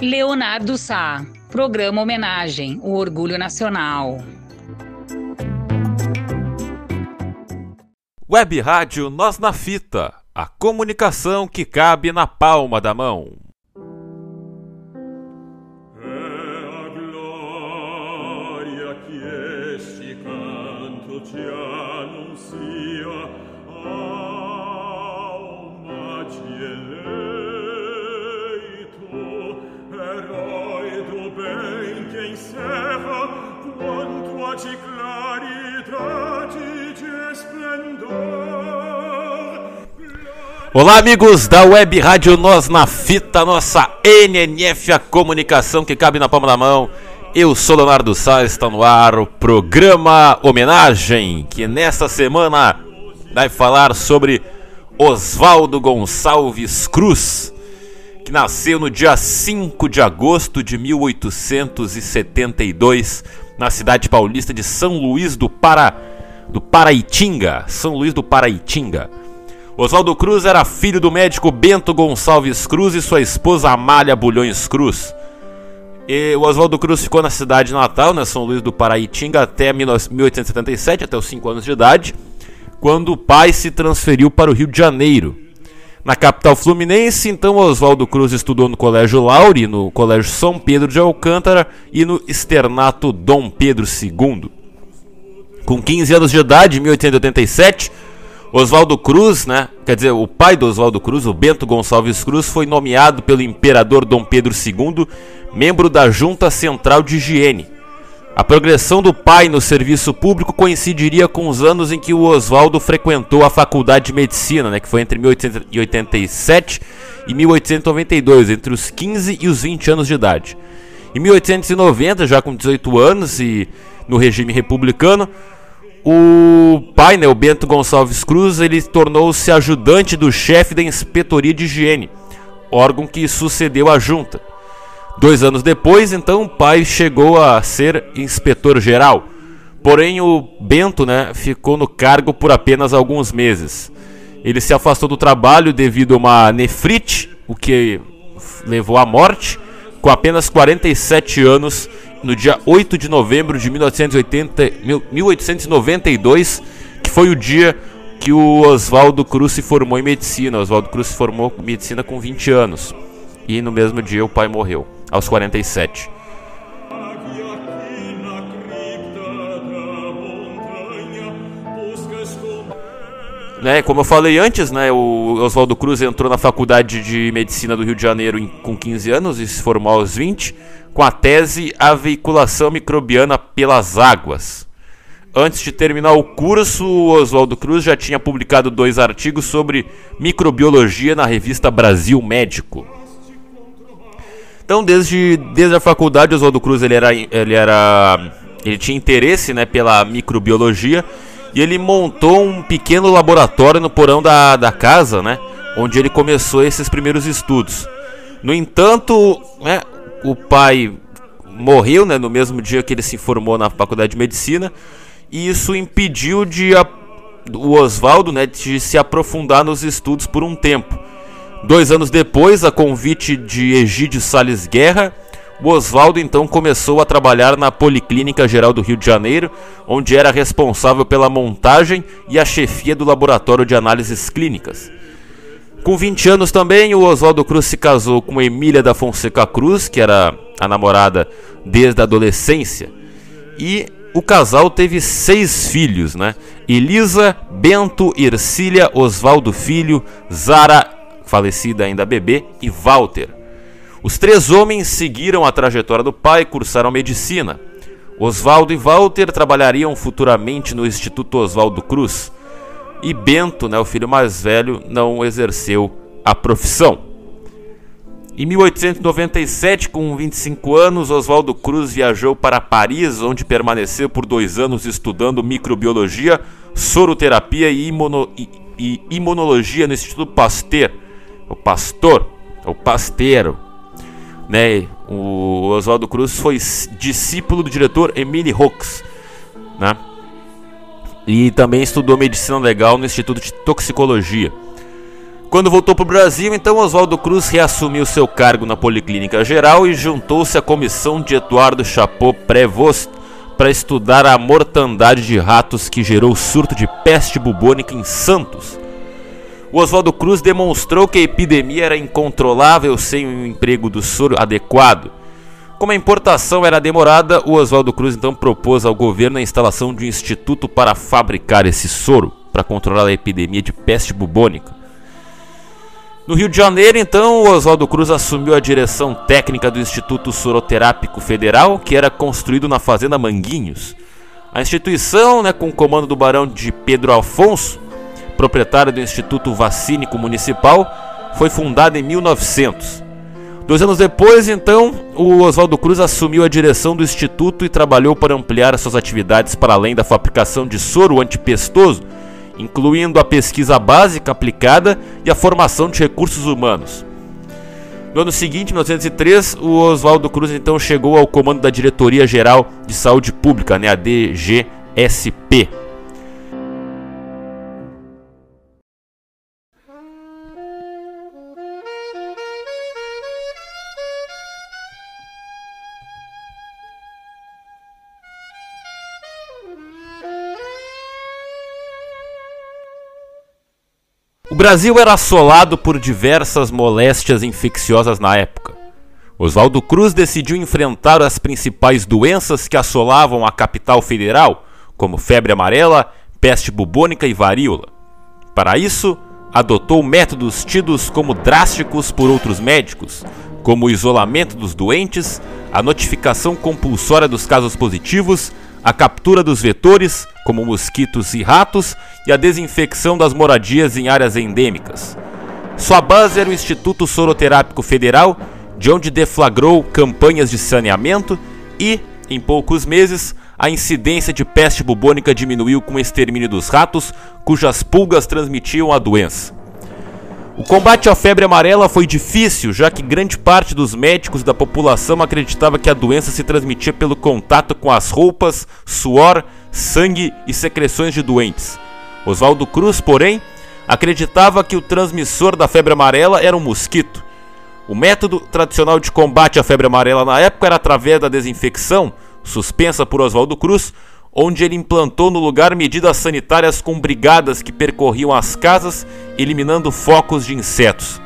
Leonardo Sá, programa homenagem, o orgulho nacional. Web Rádio Nós na Fita, a comunicação que cabe na palma da mão. Olá, amigos da Web Rádio Nós na Fita, nossa NNF, a comunicação que cabe na palma da mão. Eu sou Leonardo Sá, está no ar o programa Homenagem, que nesta semana vai falar sobre Oswaldo Gonçalves Cruz, que nasceu no dia 5 de agosto de 1872, na cidade paulista de São Luís do Pará, do Paraitinga, São Luís do Paraitinga. Oswaldo Cruz era filho do médico Bento Gonçalves Cruz e sua esposa Amália Bulhões Cruz. E o Oswaldo Cruz ficou na cidade natal, na São Luís do Paraitinga, até 1877, até os 5 anos de idade, quando o pai se transferiu para o Rio de Janeiro. Na capital fluminense, então Oswaldo Cruz estudou no Colégio Laure, no Colégio São Pedro de Alcântara e no Externato Dom Pedro II. Com 15 anos de idade, em 1887, Oswaldo Cruz, né? Quer dizer, o pai do Oswaldo Cruz, o Bento Gonçalves Cruz, foi nomeado pelo imperador Dom Pedro II membro da Junta Central de Higiene. A progressão do pai no serviço público coincidiria com os anos em que o Oswaldo frequentou a Faculdade de Medicina, né, que foi entre 1887 e 1892, entre os 15 e os 20 anos de idade. Em 1890, já com 18 anos e no regime republicano, o pai, né, o Bento Gonçalves Cruz, ele tornou-se ajudante do chefe da Inspetoria de Higiene, órgão que sucedeu à junta. Dois anos depois, então, o pai chegou a ser inspetor-geral. Porém, o Bento né, ficou no cargo por apenas alguns meses. Ele se afastou do trabalho devido a uma nefrite, o que levou à morte, com apenas 47 anos no dia 8 de novembro de 1980, 1892, que foi o dia que o Oswaldo Cruz se formou em medicina. Oswaldo Cruz se formou em medicina com 20 anos. E no mesmo dia o pai morreu, aos 47. Né, como eu falei antes, né, o Oswaldo Cruz entrou na Faculdade de Medicina do Rio de Janeiro em, com 15 anos e se formou aos 20 com a tese A Veiculação Microbiana pelas Águas. Antes de terminar o curso, Oswaldo Cruz já tinha publicado dois artigos sobre microbiologia na revista Brasil Médico. Então, desde, desde a faculdade, Oswaldo Cruz ele era, ele era, ele tinha interesse, né, pela microbiologia e ele montou um pequeno laboratório no porão da, da casa, né, onde ele começou esses primeiros estudos. No entanto, né, o pai morreu né, no mesmo dia que ele se formou na faculdade de medicina, e isso impediu de a, o Oswaldo né, de se aprofundar nos estudos por um tempo. Dois anos depois, a convite de Egídio Sales Guerra, o Oswaldo então começou a trabalhar na Policlínica Geral do Rio de Janeiro, onde era responsável pela montagem e a chefia do laboratório de análises clínicas. Com 20 anos também, o Oswaldo Cruz se casou com Emília da Fonseca Cruz, que era a namorada desde a adolescência. E o casal teve seis filhos, né? Elisa, Bento, Ercília, Oswaldo Filho, Zara, falecida ainda bebê, e Walter. Os três homens seguiram a trajetória do pai e cursaram medicina. Oswaldo e Walter trabalhariam futuramente no Instituto Oswaldo Cruz e Bento, né, o filho mais velho, não exerceu a profissão. Em 1897, com 25 anos, Oswaldo Cruz viajou para Paris, onde permaneceu por dois anos estudando microbiologia, soroterapia e, imuno, e, imunologia no Instituto Pasteur, o Pastor, o Pasteiro. Né? O Oswaldo Cruz foi discípulo do diretor Emile Rox, né? E também estudou medicina legal no Instituto de Toxicologia. Quando voltou para o Brasil, então Oswaldo Cruz reassumiu seu cargo na Policlínica Geral e juntou-se à comissão de Eduardo Chapot Prévost para estudar a mortandade de ratos que gerou o surto de peste bubônica em Santos. O Oswaldo Cruz demonstrou que a epidemia era incontrolável sem o um emprego do soro adequado. Como a importação era demorada, o Oswaldo Cruz então propôs ao governo a instalação de um instituto para fabricar esse soro para controlar a epidemia de peste bubônica. No Rio de Janeiro, então, o Oswaldo Cruz assumiu a direção técnica do Instituto Soroterápico Federal, que era construído na Fazenda Manguinhos. A instituição, né, com o comando do barão de Pedro Afonso, proprietário do Instituto Vacínico Municipal, foi fundada em 1900. Dois anos depois, então, o Oswaldo Cruz assumiu a direção do Instituto e trabalhou para ampliar suas atividades para além da fabricação de soro antipestoso incluindo a pesquisa básica aplicada e a formação de recursos humanos. No ano seguinte, 1903, o Oswaldo Cruz então chegou ao comando da Diretoria Geral de Saúde Pública, né, a DGSP. Brasil era assolado por diversas moléstias infecciosas na época. Oswaldo Cruz decidiu enfrentar as principais doenças que assolavam a capital federal, como febre amarela, peste bubônica e varíola. Para isso, adotou métodos tidos como drásticos por outros médicos, como o isolamento dos doentes, a notificação compulsória dos casos positivos, a captura dos vetores, como mosquitos e ratos, e a desinfecção das moradias em áreas endêmicas. Sua base era o Instituto Soroterápico Federal, de onde deflagrou campanhas de saneamento e, em poucos meses, a incidência de peste bubônica diminuiu com o extermínio dos ratos, cujas pulgas transmitiam a doença. O combate à febre amarela foi difícil, já que grande parte dos médicos da população acreditava que a doença se transmitia pelo contato com as roupas, suor, sangue e secreções de doentes. Oswaldo Cruz, porém, acreditava que o transmissor da febre amarela era um mosquito. O método tradicional de combate à febre amarela na época era através da desinfecção, suspensa por Oswaldo Cruz, onde ele implantou no lugar medidas sanitárias com brigadas que percorriam as casas, eliminando focos de insetos.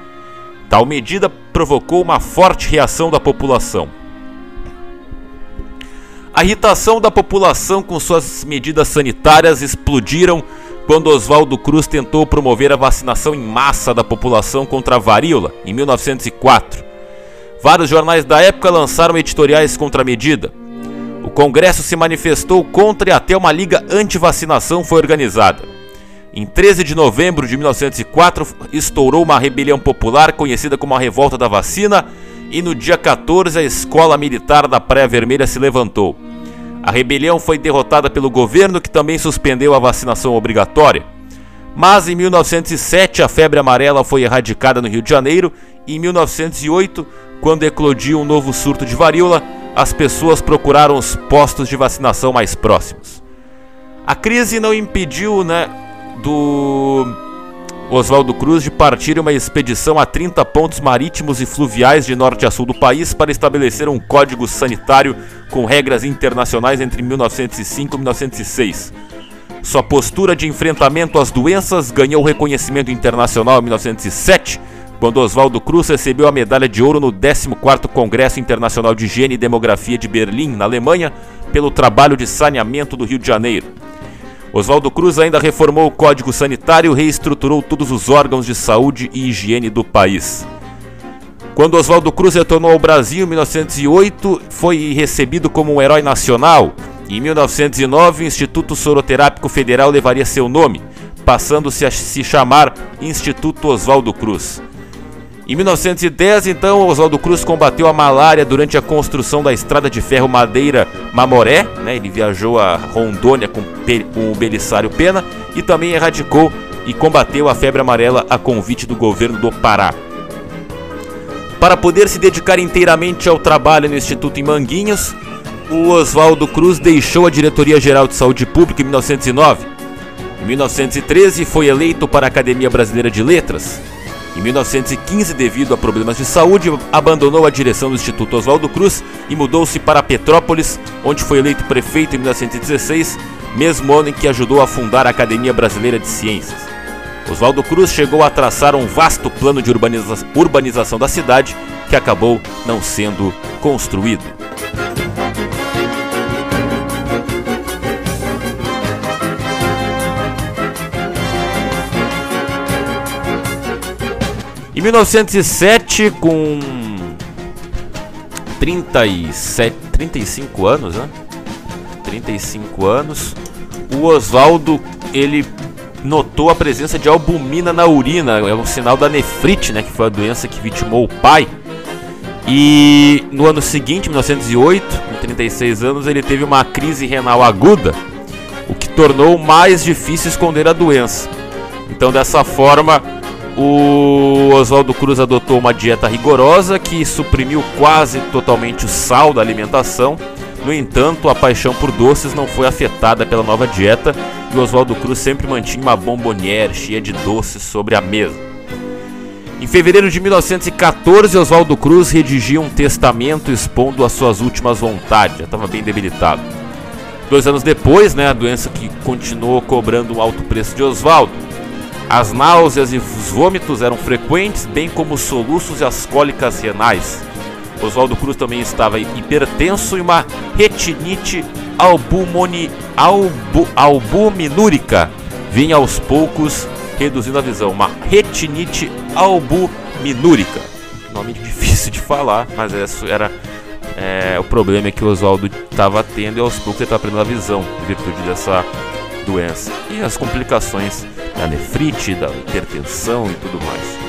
Tal medida provocou uma forte reação da população. A irritação da população com suas medidas sanitárias explodiram quando Oswaldo Cruz tentou promover a vacinação em massa da população contra a varíola em 1904. Vários jornais da época lançaram editoriais contra a medida. O Congresso se manifestou contra e até uma liga anti-vacinação foi organizada. Em 13 de novembro de 1904, estourou uma rebelião popular conhecida como a Revolta da Vacina, e no dia 14 a Escola Militar da Praia Vermelha se levantou. A rebelião foi derrotada pelo governo, que também suspendeu a vacinação obrigatória. Mas em 1907 a febre amarela foi erradicada no Rio de Janeiro e em 1908, quando eclodiu um novo surto de varíola, as pessoas procuraram os postos de vacinação mais próximos. A crise não impediu, né, do Oswaldo Cruz de partir uma expedição a 30 pontos marítimos e fluviais de norte a sul do país para estabelecer um código sanitário com regras internacionais entre 1905 e 1906. Sua postura de enfrentamento às doenças ganhou reconhecimento internacional em 1907 quando Oswaldo Cruz recebeu a medalha de ouro no 14º Congresso Internacional de Higiene e Demografia de Berlim, na Alemanha, pelo trabalho de saneamento do Rio de Janeiro. Oswaldo Cruz ainda reformou o Código Sanitário e reestruturou todos os órgãos de saúde e higiene do país. Quando Oswaldo Cruz retornou ao Brasil em 1908, foi recebido como um herói nacional. Em 1909, o Instituto Soroterápico Federal levaria seu nome, passando-se a se chamar Instituto Oswaldo Cruz. Em 1910, então, Oswaldo Cruz combateu a malária durante a construção da estrada de ferro Madeira Mamoré. Né? Ele viajou a Rondônia com, com o Belisário Pena e também erradicou e combateu a febre amarela a convite do governo do Pará. Para poder se dedicar inteiramente ao trabalho no Instituto em Manguinhos, o Oswaldo Cruz deixou a Diretoria Geral de Saúde Pública em 1909. Em 1913 foi eleito para a Academia Brasileira de Letras Em 1915, devido a problemas de saúde, abandonou a direção do Instituto Oswaldo Cruz e mudou-se para Petrópolis, onde foi eleito prefeito em 1916, mesmo ano em que ajudou a fundar a Academia Brasileira de Ciências. Oswaldo Cruz chegou a traçar um vasto plano de urbaniza urbanização da cidade que acabou não sendo construído. Em 1907, com 37, 35 anos, né? 35 anos, o Oswaldo ele notou a presença de albumina na urina, é um sinal da nefrite, né, que foi a doença que vitimou o pai. E no ano seguinte, 1908, com 36 anos, ele teve uma crise renal aguda, o que tornou mais difícil esconder a doença. Então, dessa forma, o Oswaldo Cruz adotou uma dieta rigorosa que suprimiu quase totalmente o sal da alimentação. No entanto, a paixão por doces não foi afetada pela nova dieta e Oswaldo Cruz sempre mantinha uma bombonière cheia de doces sobre a mesa. Em fevereiro de 1914, Oswaldo Cruz redigia um testamento expondo as suas últimas vontades, já estava bem debilitado. Dois anos depois, né, a doença que continuou cobrando um alto preço de Oswaldo, as náuseas e os vômitos eram frequentes, bem como os soluços e as cólicas renais. Oswaldo Cruz também estava hipertenso e uma retinite albumoni, albu, albuminúrica vinha aos poucos reduzindo a visão. Uma retinite albuminúrica. Nome difícil de falar, mas isso era é, o problema que o Oswaldo estava tendo e aos poucos ele estava perdendo a visão em virtude dessa doença. E as complicações da nefrite, da hipertensão e tudo mais.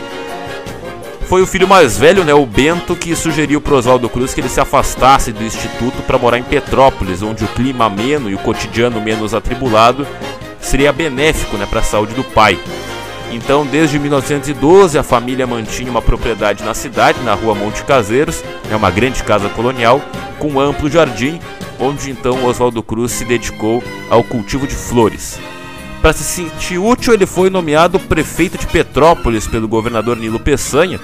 Foi o filho mais velho, né, o Bento, que sugeriu para Oswaldo Cruz que ele se afastasse do instituto para morar em Petrópolis, onde o clima ameno e o cotidiano menos atribulado seria benéfico né, para a saúde do pai. Então, desde 1912, a família mantinha uma propriedade na cidade, na rua Monte Caseiros, é uma grande casa colonial, com um amplo jardim, onde então Oswaldo Cruz se dedicou ao cultivo de flores. Para se sentir útil, ele foi nomeado prefeito de Petrópolis pelo governador Nilo Peçanha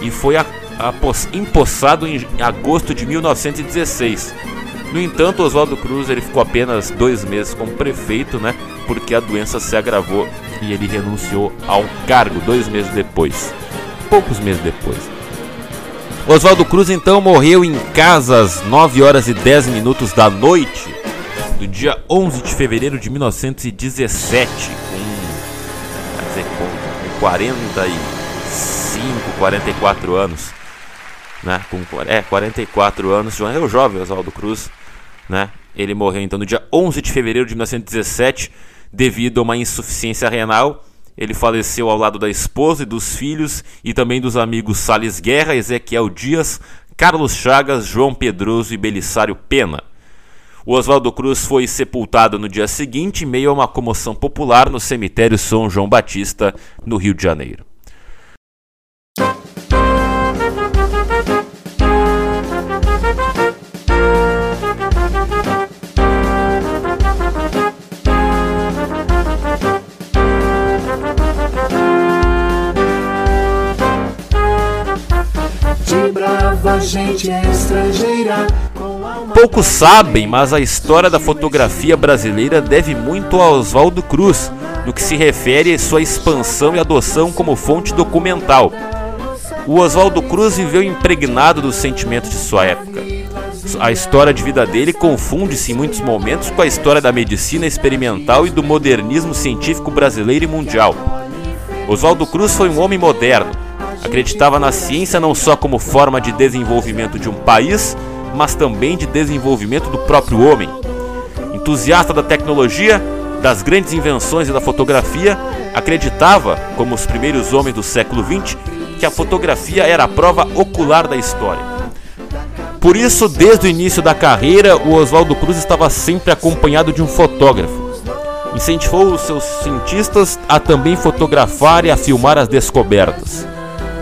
e foi empossado em agosto de 1916. No entanto, Oswaldo Cruz ele ficou apenas dois meses como prefeito, né? Porque a doença se agravou e ele renunciou ao cargo dois meses depois, poucos meses depois. Oswaldo Cruz então morreu em casa às 9 horas e 10 minutos da noite do dia 11 de fevereiro de 1917, com, quer dizer, com 45, 44 anos, né? Com, é, 44 anos, é o jovem Oswaldo Cruz, né? Ele morreu então no dia 11 de fevereiro de 1917 devido a uma insuficiência renal. Ele faleceu ao lado da esposa e dos filhos e também dos amigos Sales Guerra, Ezequiel Dias, Carlos Chagas, João Pedroso e Belisário Pena. O Oswaldo Cruz foi sepultado no dia seguinte, em meio a uma comoção popular no cemitério São João Batista, no Rio de Janeiro. Brava gente estrangeira Poucos sabem, mas a história da fotografia brasileira deve muito a Oswaldo Cruz, no que se refere à sua expansão e adoção como fonte documental. O Oswaldo Cruz viveu impregnado dos sentimentos de sua época. A história de vida dele confunde-se em muitos momentos com a história da medicina experimental e do modernismo científico brasileiro e mundial. Oswaldo Cruz foi um homem moderno. Acreditava na ciência não só como forma de desenvolvimento de um país, mas também de desenvolvimento do próprio homem. Entusiasta da tecnologia, das grandes invenções e da fotografia, acreditava, como os primeiros homens do século XX, que a fotografia era a prova ocular da história. Por isso, desde o início da carreira, o Oswaldo Cruz estava sempre acompanhado de um fotógrafo. Incentivou os seus cientistas a também fotografar e a filmar as descobertas.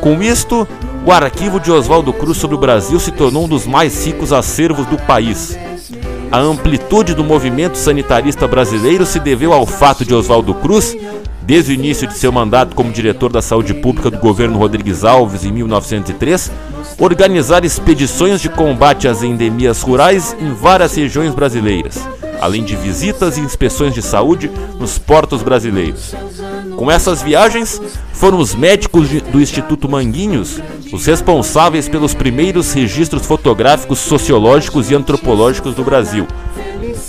Com isto, o arquivo de Oswaldo Cruz sobre o Brasil se tornou um dos mais ricos acervos do país. A amplitude do movimento sanitarista brasileiro se deveu ao fato de Oswaldo Cruz Desde o início de seu mandato como diretor da saúde pública do governo Rodrigues Alves em 1903, organizar expedições de combate às endemias rurais em várias regiões brasileiras, além de visitas e inspeções de saúde nos portos brasileiros. Com essas viagens, foram os médicos do Instituto Manguinhos os responsáveis pelos primeiros registros fotográficos sociológicos e antropológicos do Brasil.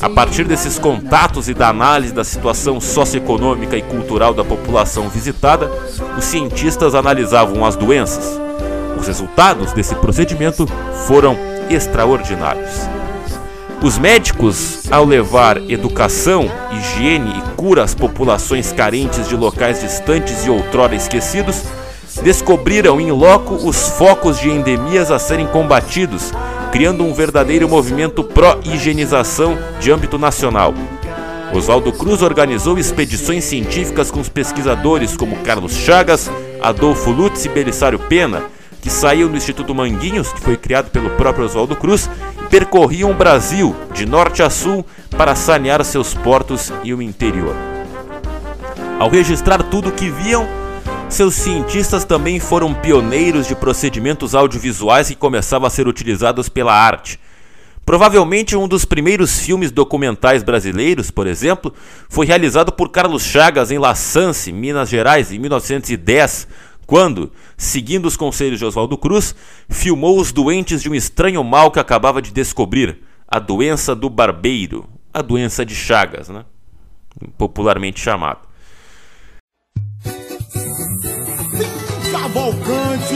A partir desses contatos e da análise da situação socioeconômica e cultural da população visitada, os cientistas analisavam as doenças. Os resultados desse procedimento foram extraordinários. Os médicos, ao levar educação, higiene e cura às populações carentes de locais distantes e outrora esquecidos, descobriram em loco os focos de endemias a serem combatidos, criando um verdadeiro movimento pró-higienização de âmbito nacional. Oswaldo Cruz organizou expedições científicas com os pesquisadores como Carlos Chagas, Adolfo Lutz e Belisário Pena, que saíam do Instituto Manguinhos, que foi criado pelo próprio Oswaldo Cruz, percorriam o Brasil, de norte a sul, para sanear seus portos e o interior. Ao registrar tudo o que viam, seus cientistas também foram pioneiros de procedimentos audiovisuais que começavam a ser utilizados pela arte. Provavelmente um dos primeiros filmes documentais brasileiros, por exemplo, foi realizado por Carlos Chagas em La Sance, Minas Gerais, em 1910, quando, seguindo os conselhos de Oswaldo Cruz, filmou os doentes de um estranho mal que acabava de descobrir, a doença do barbeiro, a doença de Chagas, né? popularmente chamada. Cavalcante,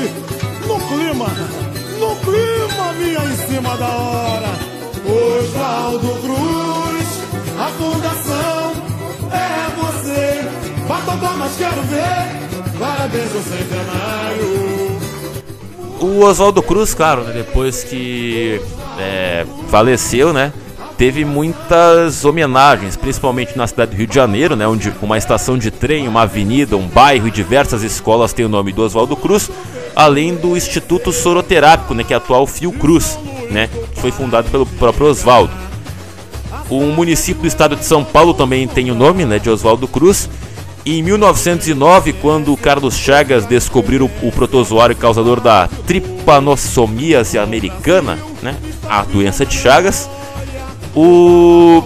no clima, no clima, minha em cima da hora. Oswaldo Cruz, a fundação é você. Bata mas quero ver O Oswaldo Cruz, claro, né, depois que é, faleceu, né? Teve muitas homenagens, principalmente na cidade do Rio de Janeiro, né, onde uma estação de trem, uma avenida, um bairro e diversas escolas têm o nome do Oswaldo Cruz, além do Instituto Soroterápico, né, que é atual Fiocruz, né, que foi fundado pelo próprio Oswaldo. O município do estado de São Paulo também tem o nome né, de Oswaldo Cruz em 1909, quando Carlos Chagas descobriu o, protozoário causador da tripanossomíase americana, né, a doença de Chagas, o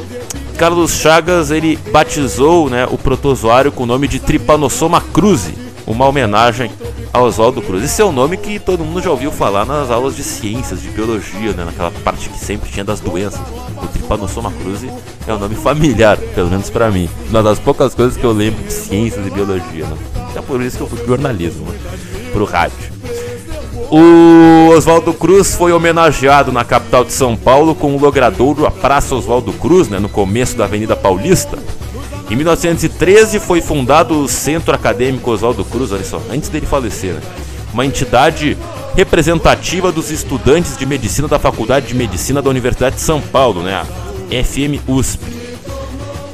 Carlos Chagas ele batizou né, o protozoário com o nome de Trypanosoma cruzi, uma homenagem a Oswaldo Cruz. Esse é um nome que todo mundo já ouviu falar nas aulas de ciências, de biologia, né, naquela parte que sempre tinha das doenças. O Trypanosoma cruzi é um nome familiar, pelo menos para mim. Uma das poucas coisas que eu lembro de ciências e biologia. Né? É por isso que eu fui pro jornalismo, né? pro rádio. O Oswaldo Cruz foi homenageado na capital de São Paulo com o logradouro a Praça Oswaldo Cruz, né, no começo da Avenida Paulista. Em 1913 foi fundado o Centro Acadêmico Oswaldo Cruz, olha só, antes dele falecer, né? uma entidade representativa dos estudantes de medicina da Faculdade de Medicina da Universidade de São Paulo, né? FM USP.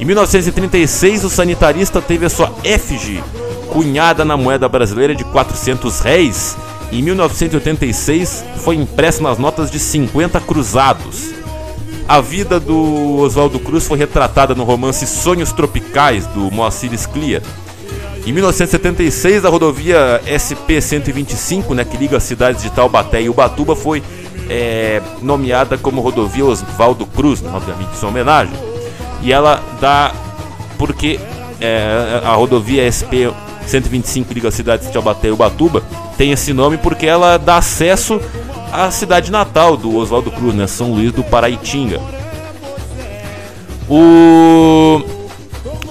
Em 1936, o sanitarista teve a sua efígie cunhada na moeda brasileira de 400 réis. Em 1986, foi impressa nas notas de 50 cruzados. A vida do Oswaldo Cruz foi retratada no romance Sonhos Tropicais, do Moacir Sclia. Em 1976, a rodovia SP-125, né, que liga as cidades de Taubaté e Ubatuba, foi é, nomeada como rodovia Oswaldo Cruz, né, obviamente sua homenagem. E ela dá porque é, a rodovia SP 125 liga as cidades de Taubaté e Ubatuba tem esse nome porque ela dá acesso à cidade natal do Oswaldo Cruz, né, São Luís do Paraitinga. O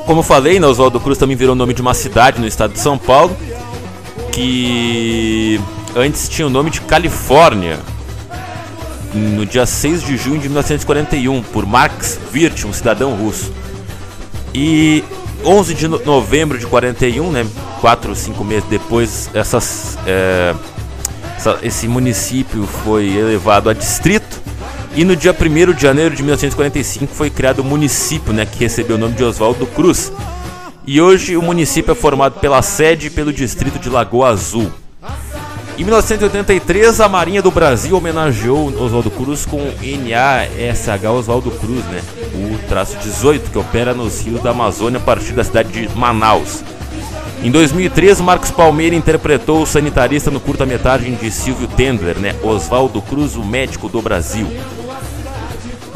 como eu falei, né, Oswaldo Cruz também virou nome de uma cidade no estado de São Paulo que antes tinha o nome de Califórnia, no dia 6 de junho de 1941 por Max Wirth, um cidadão russo. E 11 de novembro de 41, né, 4 ou 5 meses depois, essas, é, essa, esse município foi elevado a distrito. E no dia 1 de janeiro de 1945 foi criado o município, né, que recebeu o nome de Oswaldo Cruz. E hoje o município é formado pela sede e pelo distrito de Lagoa Azul. Em 1983, a Marinha do Brasil homenageou Oswaldo Cruz com NASH Oswaldo Cruz, né? O traço 18, que opera nos rios da Amazônia a partir da cidade de Manaus. Em 2003, Marcos Palmeira interpretou o sanitarista no curta-metragem de Silvio Tendler, né? Oswaldo Cruz, o médico do Brasil.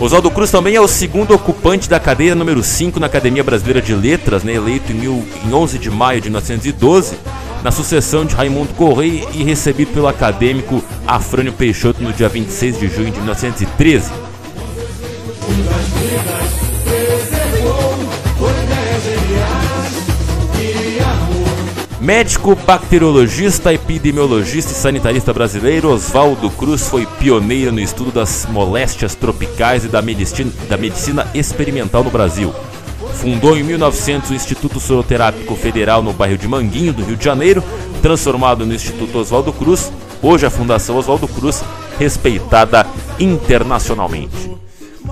Oswaldo Cruz também é o segundo ocupante da cadeira número 5 na Academia Brasileira de Letras, né? eleito em, mil, em 11 de maio de 1912, na sucessão de Raimundo Correia e recebido pelo acadêmico Afrânio Peixoto no dia 26 de junho de 1913. Médico, bacteriologista, epidemiologista e sanitarista brasileiro, Oswaldo Cruz foi pioneiro no estudo das moléstias tropicais e da medicina, da medicina experimental no Brasil. Fundou em 1900 o Instituto Soroterápico Federal no bairro de Manguinho, do Rio de Janeiro, transformado no Instituto Oswaldo Cruz, hoje a Fundação Oswaldo Cruz, respeitada internacionalmente.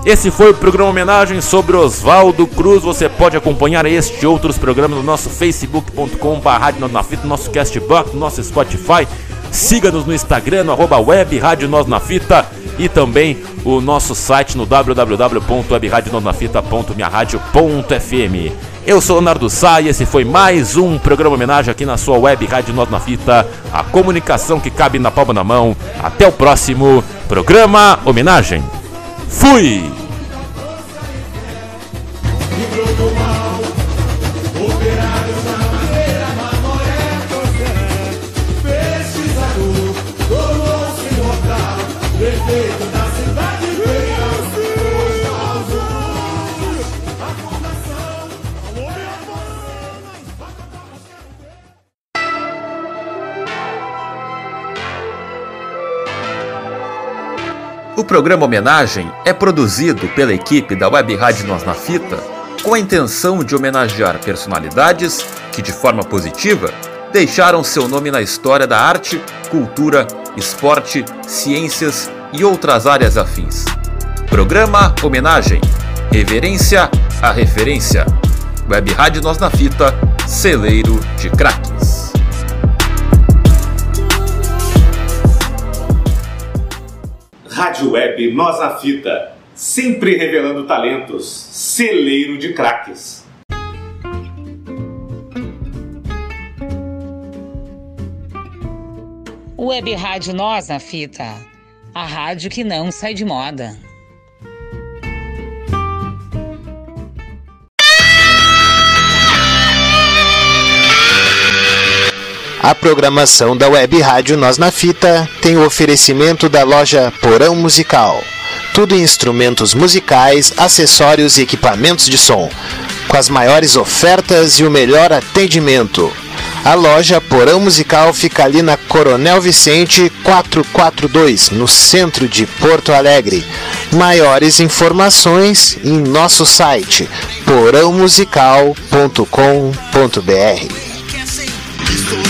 Esse foi o programa homenagem sobre Oswaldo Cruz. Você pode acompanhar este e outros programas no nosso facebook.com.br, no nosso castbox, no nosso Spotify. Siga-nos no Instagram, no arroba web, Rádio Nós na Fita e também o nosso site no www.webradionosnafita.minharadio.fm. Eu sou Leonardo Sá e esse foi mais um programa homenagem aqui na sua web Rádio Nós na Fita, a comunicação que cabe na palma da mão. Até o próximo programa homenagem. Fui! Programa Homenagem é produzido pela equipe da Web Rádio Nós na Fita com a intenção de homenagear personalidades que, de forma positiva, deixaram seu nome na história da arte, cultura, esporte, ciências e outras áreas afins. Programa Homenagem. Reverência à referência. Web Rádio Nós na Fita, celeiro de craques. Rádio Web Nós na Fita, sempre revelando talentos, celeiro de craques. Web Rádio Nós na Fita, a rádio que não sai de moda. A programação da Web Rádio Nós na Fita tem o oferecimento da loja Porão Musical. Tudo em instrumentos musicais, acessórios e equipamentos de som, com as maiores ofertas e o melhor atendimento. A loja Porão Musical fica ali na Coronel Vicente 442, no centro de Porto Alegre. Maiores informações em nosso site porãomusical.com.br.